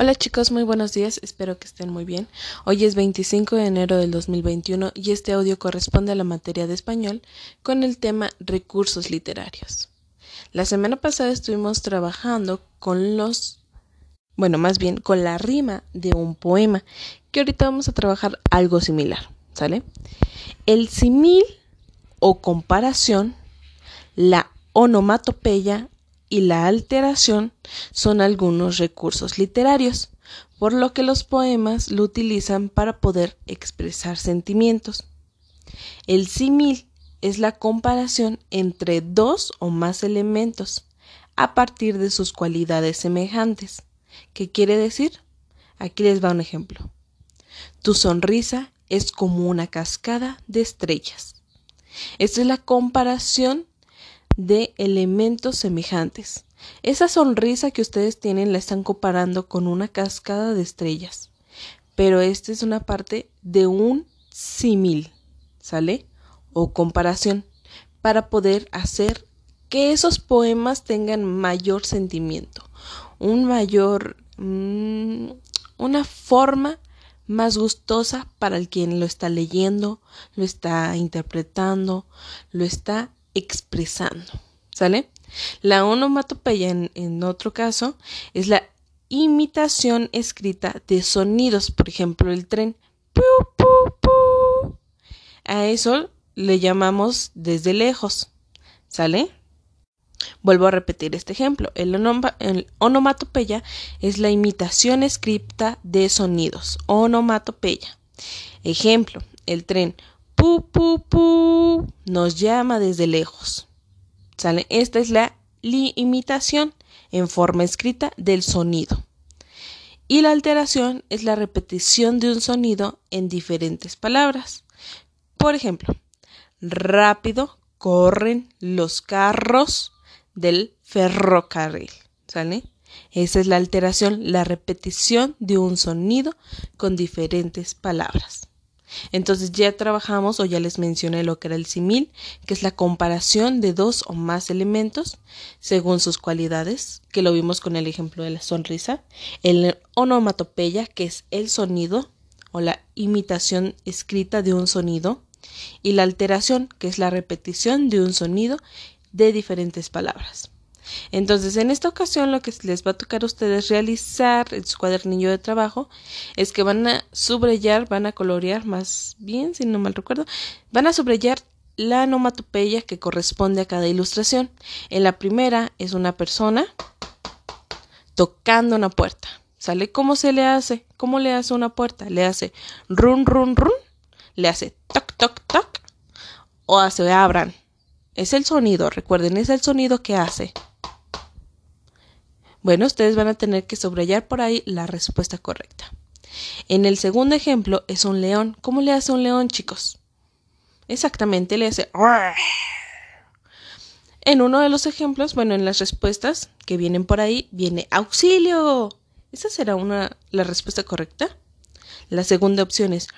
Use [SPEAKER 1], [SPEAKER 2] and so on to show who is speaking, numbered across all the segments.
[SPEAKER 1] Hola chicos, muy buenos días, espero que estén muy bien. Hoy es 25 de enero del 2021 y este audio corresponde a la materia de español con el tema recursos literarios. La semana pasada estuvimos trabajando con los, bueno, más bien con la rima de un poema, que ahorita vamos a trabajar algo similar, ¿sale? El simil o comparación, la onomatopeya y la alteración son algunos recursos literarios, por lo que los poemas lo utilizan para poder expresar sentimientos. El símil es la comparación entre dos o más elementos a partir de sus cualidades semejantes. ¿Qué quiere decir? Aquí les va un ejemplo. Tu sonrisa es como una cascada de estrellas. Esta es la comparación de elementos semejantes. Esa sonrisa que ustedes tienen la están comparando con una cascada de estrellas. Pero esta es una parte de un símil, ¿sale? O comparación, para poder hacer que esos poemas tengan mayor sentimiento, un mayor, mm, una forma más gustosa para el quien lo está leyendo, lo está interpretando, lo está expresando. ¿Sale? La onomatopeya, en, otro caso, es la imitación escrita de sonidos, por ejemplo, el tren. A eso le llamamos desde lejos. ¿Sale? Vuelvo a repetir este ejemplo. El, onomatopeya es la imitación escrita de sonidos. Onomatopeya. Ejemplo, el tren pu, pu, pu, nos llama desde lejos. ¿Sale? Esta es la imitación en forma escrita del sonido. Y la alteración es la repetición de un sonido en diferentes palabras. Por ejemplo, rápido corren los carros del ferrocarril. ¿Sale? Esa es la alteración, la repetición de un sonido con diferentes palabras. Entonces ya trabajamos o ya les mencioné lo que era el simil, que es la comparación de dos o más elementos según sus cualidades, que lo vimos con el ejemplo de la sonrisa, el onomatopeya, que es el sonido o la imitación escrita de un sonido, y la alteración, que es la repetición de un sonido de diferentes palabras. Entonces, en esta ocasión lo que les va a tocar a ustedes realizar en su cuadernillo de trabajo es que van a subrayar, van a colorear más bien, si no mal recuerdo, van a subrayar la onomatopeya que corresponde a cada ilustración. En la primera es una persona tocando una puerta. ¿Sale? ¿Cómo se le hace? ¿Cómo le hace una puerta? Le hace run, run, run, le hace toc, toc, toc, o hace abran. Es el sonido, recuerden, es el sonido que hace. Bueno, ustedes van a tener que subrayar por ahí la respuesta correcta. En el segundo ejemplo es un león. ¿Cómo le hace un león, chicos? Exactamente, le hace... En uno de los ejemplos, bueno, en las respuestas que vienen por ahí, viene auxilio. ¿Esa será una, la respuesta correcta? La segunda opción es...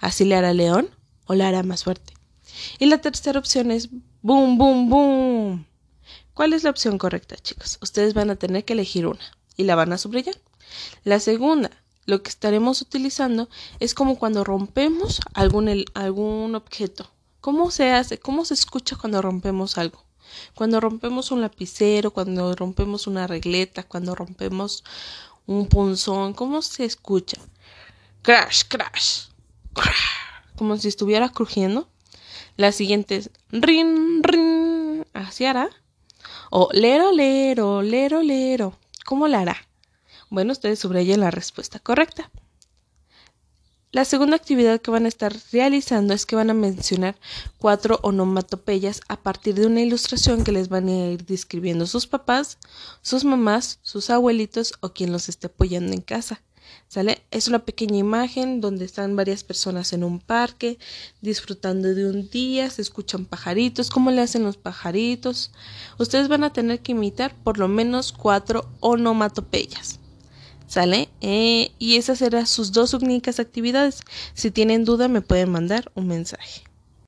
[SPEAKER 1] ¿Así le hará león o le hará más fuerte? Y la tercera opción es... Boom, boom, boom. ¿Cuál es la opción correcta, chicos? Ustedes van a tener que elegir una y la van a subrayar. La segunda, lo que estaremos utilizando es como cuando rompemos algún, algún objeto. ¿Cómo se hace? ¿Cómo se escucha cuando rompemos algo? Cuando rompemos un lapicero, cuando rompemos una regleta, cuando rompemos un punzón, ¿cómo se escucha? Crash, crash, crash, como si estuviera crujiendo. La siguiente es rin, rin, así hará. O lero, lero, lero, lero. ¿Cómo la hará? Bueno, ustedes subrayen la respuesta correcta. La segunda actividad que van a estar realizando es que van a mencionar cuatro onomatopeyas a partir de una ilustración que les van a ir describiendo sus papás, sus mamás, sus abuelitos o quien los esté apoyando en casa. ¿Sale? Es una pequeña imagen donde están varias personas en un parque disfrutando de un día, se escuchan pajaritos, ¿cómo le hacen los pajaritos? Ustedes van a tener que imitar por lo menos cuatro onomatopeyas. ¿Sale? Eh, y esas serán sus dos únicas actividades. Si tienen duda me pueden mandar un mensaje.